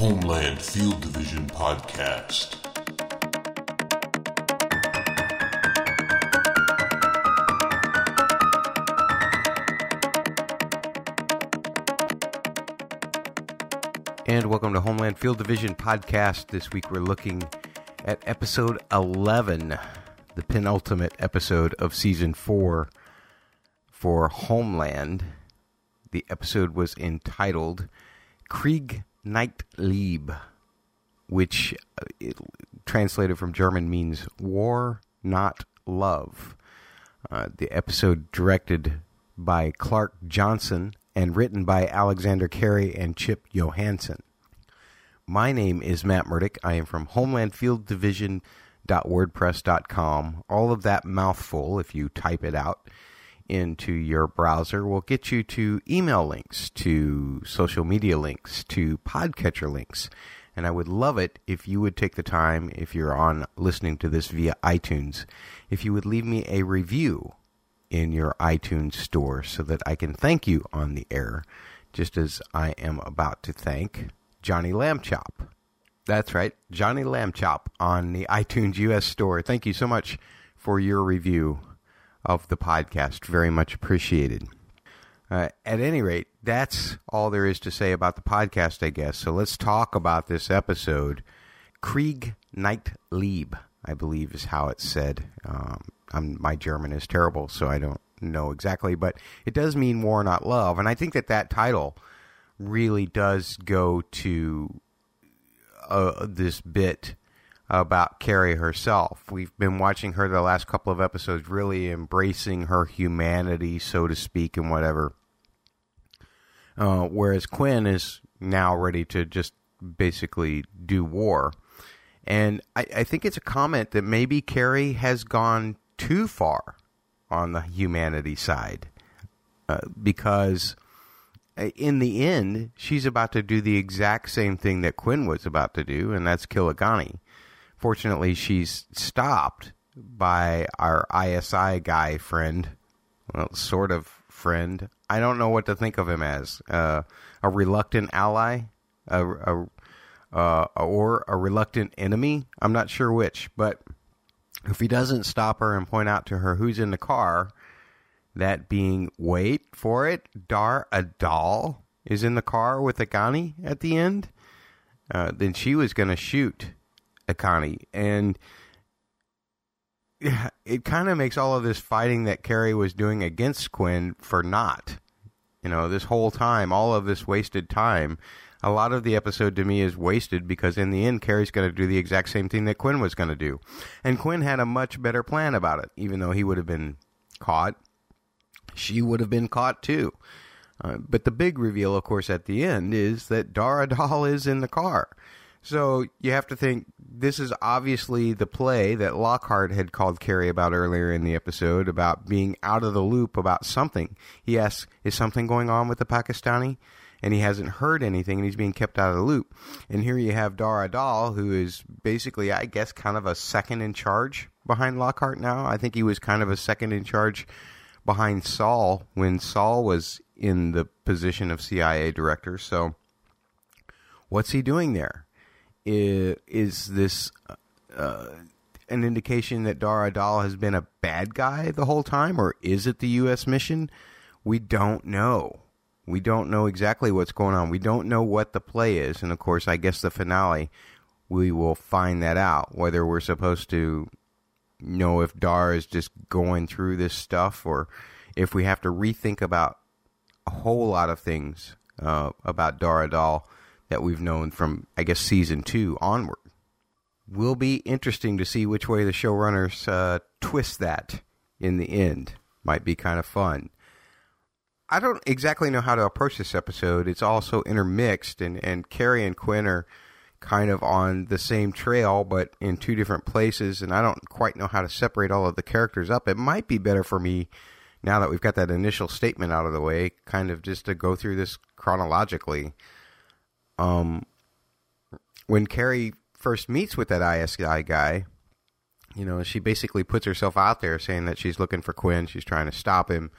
Homeland Field Division Podcast. And welcome to Homeland Field Division Podcast. This week we're looking at episode 11, the penultimate episode of season 4 for Homeland. The episode was entitled Krieg nicht Liebe, which uh, it, translated from German means war, not love. Uh, the episode directed by Clark Johnson and written by Alexander Cary and Chip Johannessen. My name is Matt Murdock. I am from HomelandFieldDivision.wordpress.com. All of that mouthful, if you type it out into your browser, will get you to email links, to social media links, to podcatcher links. And I would love it if you would take the time, if you're on listening to this via iTunes, if you would leave me a review in your iTunes store so that I can thank you on the air, just as I am about to thank Johnny Lambchop. That's right, Johnny Lambchop on the iTunes US store. Thank you so much for your review of the podcast. Very much appreciated. Uh, at any rate, that's all there is to say about the podcast, I guess. So let's talk about this episode. Krieg nicht Liebe, I believe is how it's said. Um, my German is terrible, so I don't know exactly, but it does mean war, not love. And I think that that title really does go to uh, this bit about Carrie herself. We've been watching her the last couple of episodes, really embracing her humanity, so to speak, and whatever. Uh, whereas Quinn is now ready to just basically do war. And I, I think it's a comment that maybe Carrie has gone too far on the humanity side uh, because uh, in the end she's about to do the exact same thing that Quinn was about to do and that's kill Haqqani. Fortunately she's stopped by our ISI guy friend, well sort of friend. I don't know what to think of him as. Uh, a reluctant ally, a, a uh, or a reluctant enemy. I'm not sure which, but if he doesn't stop her and point out to her who's in the car, that being, wait for it, Dar Adal is in the car with Haqqani at the end, uh, then she was going to shoot Haqqani. And it kind of makes all of this fighting that Carrie was doing against Quinn for naught. You know, this whole time, all of this wasted time a lot of the episode to me is wasted because in the end, Carrie's going to do the exact same thing that Quinn was going to do. And Quinn had a much better plan about it, even though he would have been caught. She would have been caught too. Uh, but the big reveal, of course, at the end is that Dar Adal is in the car. So you have to think this is obviously the play that Lockhart had called Carrie about earlier in the episode about being out of the loop about something. He asks, Is something going on with the Pakistani? and he hasn't heard anything and he's being kept out of the loop. And here you have Dar Adal, who is basically, I guess, kind of a second in charge behind Lockhart now. I think he was kind of a second in charge behind Saul when Saul was in the position of CIA director. So, what's he doing there? Is, is this uh, an indication that Dar Adal has been a bad guy the whole time, or is it the U.S. mission? We don't know. We don't know exactly what's going on. We don't know what the play is. And of course, I guess the finale, we will find that out. Whether we're supposed to know if Dar is just going through this stuff or if we have to rethink about a whole lot of things uh, about Dar Adal that we've known from, I guess, season two onward. Will be interesting to see which way the showrunners uh, twist that in the end. Might be kind of fun. I don't exactly know how to approach this episode. It's also intermixed, and, and Carrie and Quinn are kind of on the same trail, but in two different places, and I don't quite know how to separate all of the characters up. It might be better for me now that we've got that initial statement out of the way, kind of just to go through this chronologically. Um, when Carrie first meets with that ISI guy, you know, she basically puts herself out there saying that she's looking for Quinn, she's trying to stop him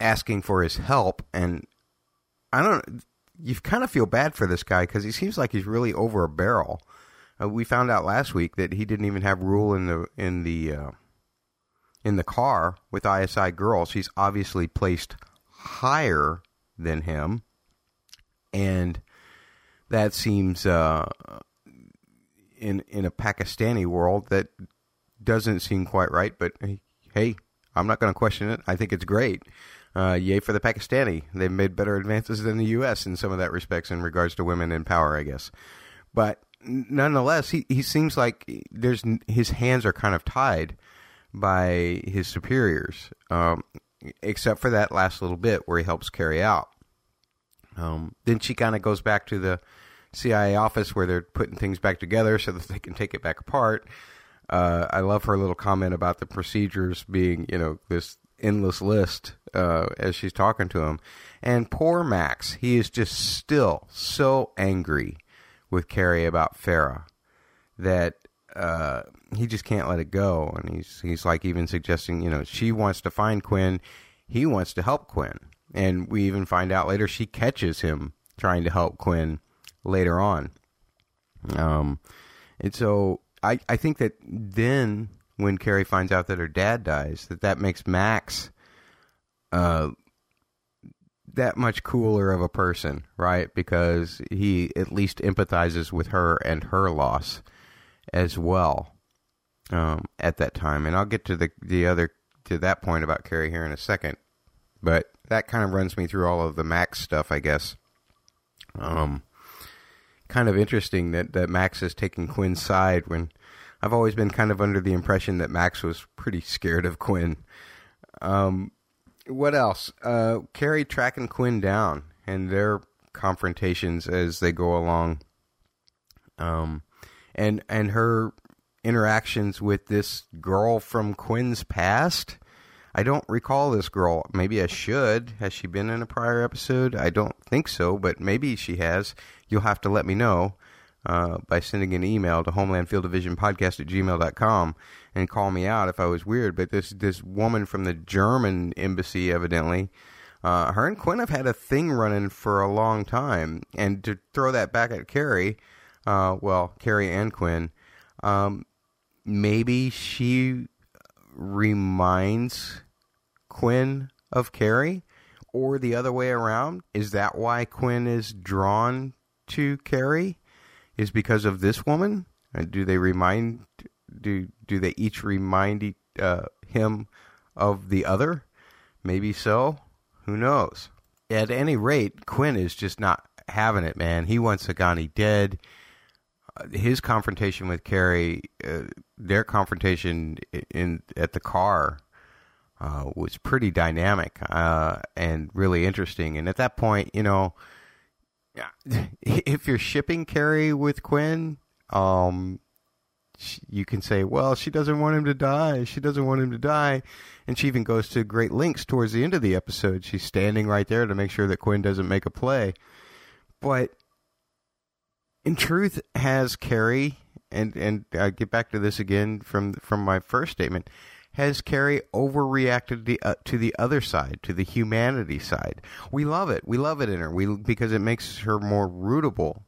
asking for his help and I don't you kind of feel bad for this guy because he seems like he's really over a barrel. Uh, we found out last week that he didn't even have rule in the in the uh, in the car with ISI girls. He's obviously placed higher than him, and that seems uh, in in a Pakistani world that doesn't seem quite right. But hey, I'm not going to question it. I think it's great. Uh, yay for the Pakistani. They've made better advances than the U.S. in some of that respects in regards to women in power, I guess. But nonetheless, he, he seems like there's his hands are kind of tied by his superiors, um, except for that last little bit where he helps Carrie out. Um, then she kind of goes back to the CIA office where they're putting things back together so that they can take it back apart. Uh, I love her little comment about the procedures being, you know, this endless list uh, as she's talking to him. And poor Max, he is just still so angry with Carrie about Fara that uh, he just can't let it go. And he's he's like even suggesting, you know, she wants to find Quinn, he wants to help Quinn. And we even find out later she catches him trying to help Quinn later on. Um, and so I, I think that then when Carrie finds out that her dad dies, that that makes Max uh, that much cooler of a person, right? Because he at least empathizes with her and her loss as well um, at that time. And I'll get to the the other to that point about Carrie here in a second, but that kind of runs me through all of the Max stuff, I guess. Um, kind of interesting that that Max is taking Quinn's side when I've always been kind of under the impression that Max was pretty scared of Quinn. Um, what else? Uh, Carrie tracking Quinn down and their confrontations as they go along. Um, and and her interactions with this girl from Quinn's past. I don't recall this girl. Maybe I should. Has she been in a prior episode? I don't think so, but maybe she has. You'll have to let me know uh, by sending an email to homelandfielddivisionpodcast at gmail.com and call me out if I was weird. But this this woman from the German embassy, evidently, uh, her and Quinn have had a thing running for a long time. And to throw that back at Carrie, uh, well, Carrie and Quinn, um, maybe she reminds Quinn of Carrie, or the other way around. Is that why Quinn is drawn to Carrie? Is because of this woman? And do they remind do do they each remind uh, him of the other? Maybe so. Who knows? At any rate, Quinn is just not having it, man. He wants Haqqani dead. Uh, his confrontation with Carrie, uh, their confrontation in at the car, uh, was pretty dynamic uh, and really interesting. And at that point, you know, if you're shipping Carrie with Quinn, um, you can say, well, she doesn't want him to die. She doesn't want him to die. And she even goes to great lengths towards the end of the episode. She's standing right there to make sure that Quinn doesn't make a play. But in truth, has Carrie, and, and I get back to this again from, from my first statement, has Carrie overreacted the, uh, to the other side, to the humanity side? We love it. We love it in her we, because it makes her more rootable.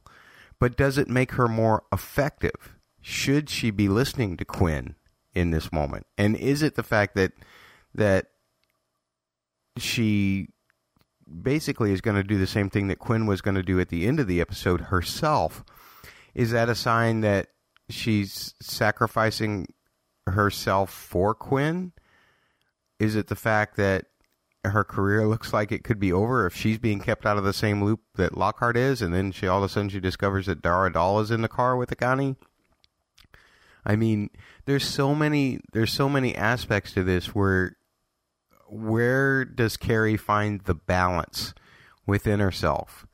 But does it make her more effective? should she be listening to Quinn in this moment? And is it the fact that that she basically is going to do the same thing that Quinn was going to do at the end of the episode herself? Is that a sign that she's sacrificing herself for Quinn? Is it the fact that her career looks like it could be over if she's being kept out of the same loop that Lockhart is, and then she all of a sudden she discovers that Dar Adal is in the car with Haqqani? I mean, there's so many there's so many aspects to this where where does Carrie find the balance within herself?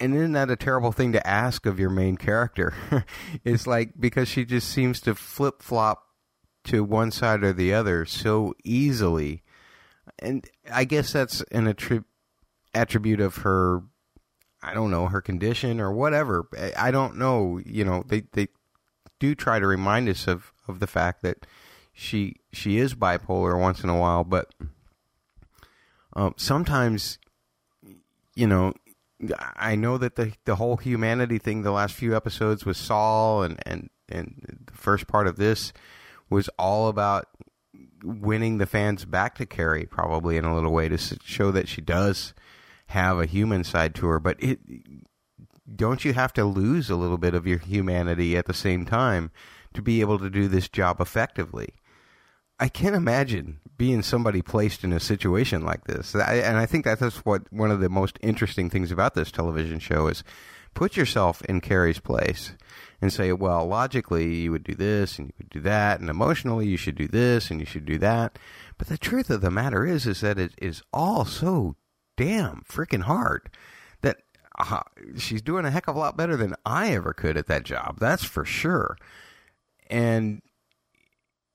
And isn't that a terrible thing to ask of your main character? it's like because she just seems to flip flop to one side or the other so easily. And I guess that's an attrib- attribute of her I don't know, her condition or whatever. I don't know, you know, they they do try to remind us of, of the fact that she she is bipolar once in a while, but um, sometimes, you know, I know that the the whole humanity thing, the last few episodes with Saul and and and the first part of this was all about winning the fans back to Carrie, probably in a little way to show that she does have a human side to her. But it don't you have to lose a little bit of your humanity at the same time to be able to do this job effectively? I can't imagine being somebody placed in a situation like this. I, and I think that's what one of the most interesting things about this television show is put yourself in Carrie's place and say, well, logically you would do this and you would do that, and emotionally you should do this and you should do that. But the truth of the matter is, is that it is all so damn freaking hard that uh, she's doing a heck of a lot better than I ever could at that job. That's for sure. And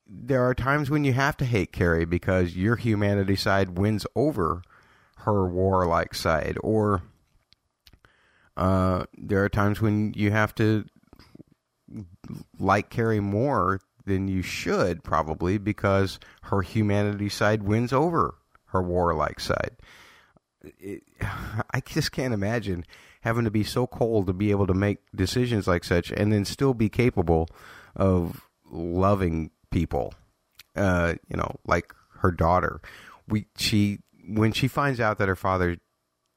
there are times when you have to hate Carrie because your humanity side wins over her warlike side, or uh, there are times when you have to like Carrie more than you should, probably because her humanity side wins over her warlike side. It, I just can't imagine having to be so cold to be able to make decisions like such and then still be capable of loving people. Uh, you know, like her daughter. We she when she finds out that her father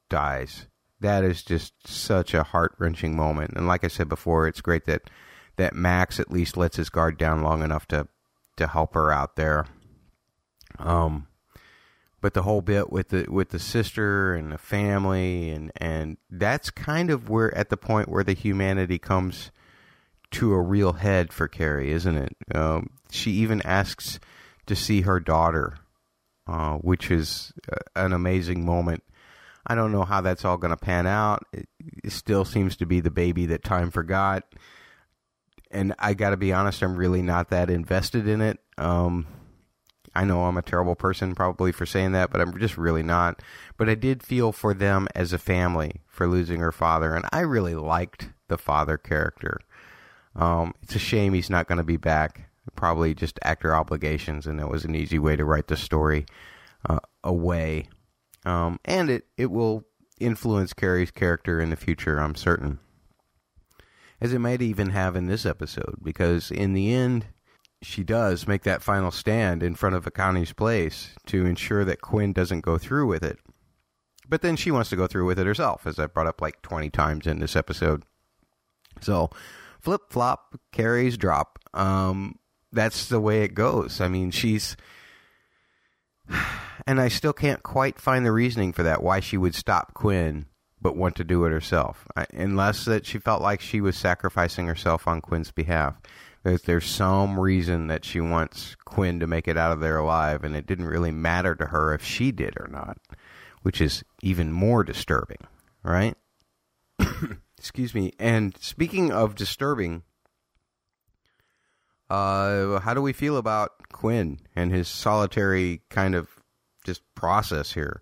dies, that is just such a heart wrenching moment. And like I said before, it's great that that Max at least lets his guard down long enough to to help her out there. Um, but the whole bit with the with the sister and the family and and that's kind of where at the point where the humanity comes to a real head for Carrie, isn't it? Um, she even asks to see her daughter, uh, which is uh, an amazing moment. I don't know how that's all going to pan out. It, it, still seems to be the baby that time forgot. And I got to be honest, I'm really not that invested in it. Um, I know I'm a terrible person probably for saying that, but I'm just really not. But I did feel for them as a family for losing her father, and I really liked the father character. Um, it's a shame he's not going to be back. Probably just actor obligations, and it was an easy way to write the story uh, away. Um, and it, it will influence Carrie's character in the future, I'm certain. As it might even have in this episode, because in the end, she does make that final stand in front of Haqqani's place to ensure that Quinn doesn't go through with it. But then she wants to go through with it herself, as I've brought up like 20 times in this episode. So flip flop, carries drop. Um, that's the way it goes. I mean, she's. And I still can't quite find the reasoning for that, why she would stop Quinn but want to do it herself. I, unless that she felt like she was sacrificing herself on Quinn's behalf. There's, there's some reason that she wants Quinn to make it out of there alive, and it didn't really matter to her if she did or not, which is even more disturbing, right? Excuse me. And speaking of disturbing, uh, how do we feel about Quinn and his solitary kind of just process here?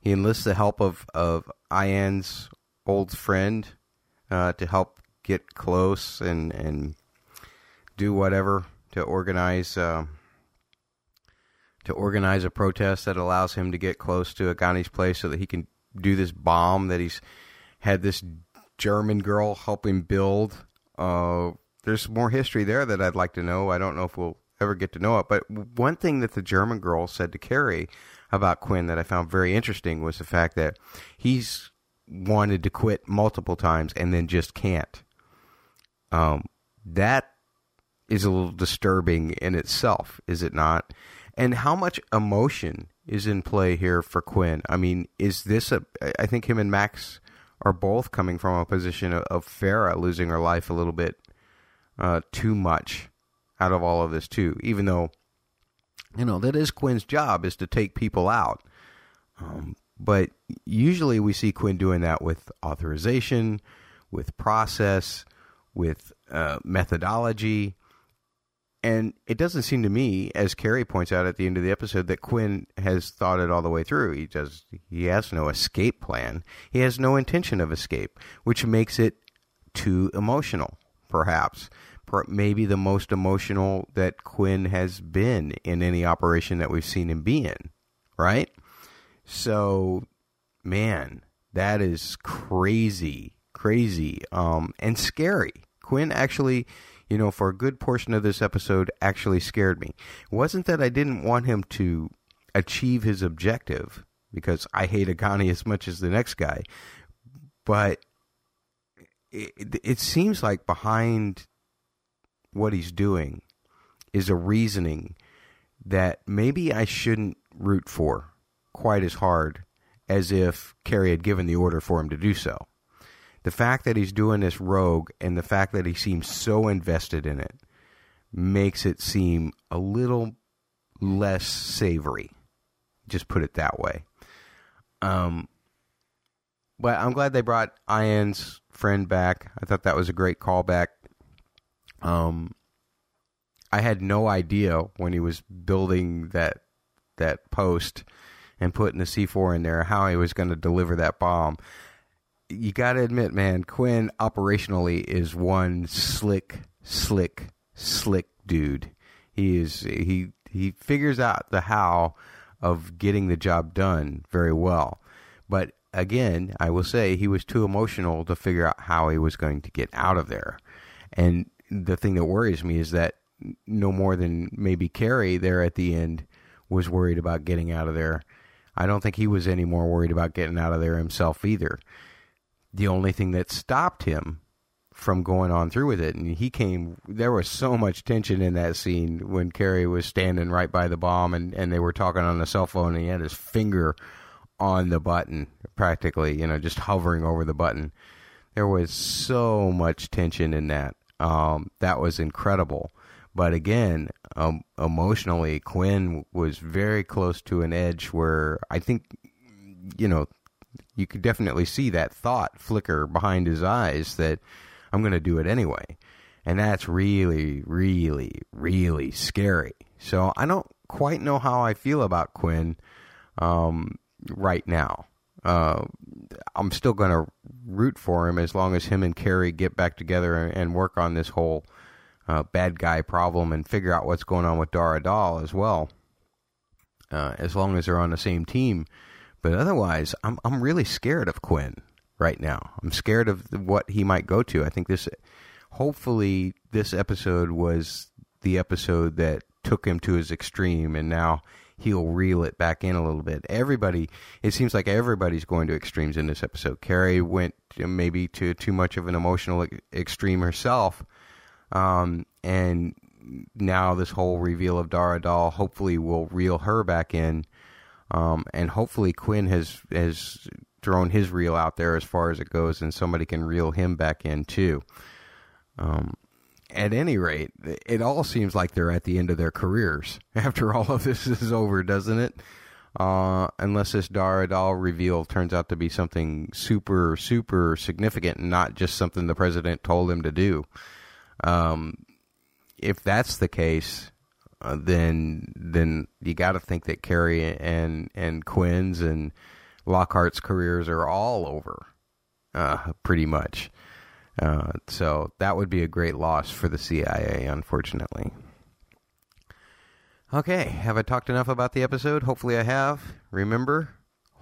He enlists the help of of Ian's old friend uh, to help get close and and do whatever to organize uh, to organize a protest that allows him to get close to Haqqani's place so that he can do this bomb that he's had this German girl helping build. Uh, there's more history there that I'd like to know. I don't know if we'll ever get to know it. But one thing that the German girl said to Carrie about Quinn that I found very interesting was the fact that he's wanted to quit multiple times and then just can't. Um, that is a little disturbing in itself, is it not? And how much emotion is in play here for Quinn? I mean, is this a? I think him and Max are both coming from a position of, of Fara losing her life a little bit uh, too much out of all of this too. Even though, you know, that is Quinn's job is to take people out. Um, but usually we see Quinn doing that with authorization, with process, with uh, methodology. And it doesn't seem to me, as Carrie points out at the end of the episode, that Quinn has thought it all the way through. He does. He has no escape plan. He has no intention of escape, which makes it too emotional, perhaps. Maybe the most emotional that Quinn has been in any operation that we've seen him be in, right? So, man, That is crazy, crazy, um, and scary. Quinn actually, you know, for a good portion of this episode, actually scared me. It wasn't that I didn't want him to achieve his objective because I hate Haqqani as much as the next guy, but it, it seems like behind what he's doing is a reasoning that maybe I shouldn't root for quite as hard as if Carrie had given the order for him to do so. The fact that he's doing this rogue and the fact that he seems so invested in it makes it seem a little less savory. Just put it that way. Um, but I'm glad they brought Ian's friend back. I thought that was a great callback. Um, I had no idea when he was building that that post and putting the C4 in there how he was going to deliver that bomb. You got to admit, man, Quinn operationally is one slick, slick, slick dude. He is he he figures out the how of getting the job done very well. But again, I will say he was too emotional to figure out how he was going to get out of there. And the thing that worries me is that no more than maybe Carrie there at the end was worried about getting out of there. I don't think he was any more worried about getting out of there himself either. The only thing that stopped him from going on through with it, and he came. There was so much tension in that scene when Carrie was standing right by the bomb, and and they were talking on the cell phone, and he had his finger on the button, practically, you know, just hovering over the button. There was so much tension in that. Um, that was incredible. But again, um, emotionally, Quinn was very close to an edge where I think, you know, you could definitely see that thought flicker behind his eyes that I'm going to do it anyway. And that's really, really, really scary. So I don't quite know how I feel about Quinn um, right now. Uh, I'm still going to root for him as long as him and Carrie get back together and work on this whole uh, bad guy problem and figure out what's going on with Dar Adal as well. Uh, as long as they're on the same team, but otherwise, I'm I'm really scared of Quinn right now. I'm scared of what he might go to. I think this, hopefully, this episode was the episode that took him to his extreme, and now he'll reel it back in a little bit. Everybody, it seems like everybody's going to extremes in this episode. Carrie went maybe to too much of an emotional extreme herself um, and now this whole reveal of Dar Adal hopefully will reel her back in. Um, and hopefully Quinn has has thrown his reel out there as far as it goes, and somebody can reel him back in too. Um, at any rate, it all seems like they're at the end of their careers after all of this is over, doesn't it? Uh, unless this Dar Adal reveal turns out to be something super, super significant and not just something the president told him to do. Um, if that's the case, uh, then then you got to think that Carrie and and Quinn's and Lockhart's careers are all over, uh, pretty much. Uh, so that would be a great loss for the CIA, unfortunately. Okay, have I talked enough about the episode? Hopefully I have. Remember,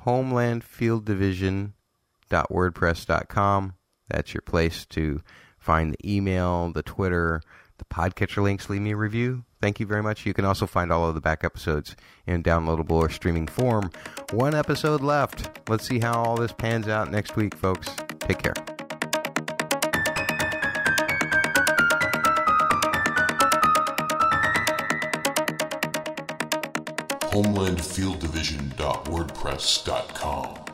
homelandfielddivision.wordpress.com. That's your place to find the email, the Twitter, the podcatcher links, leave me a review. Thank you very much. You can also find all of the back episodes in downloadable or streaming form. One episode left. Let's see how all this pans out next week, folks. Take care. HomelandFieldDivision.wordpress.com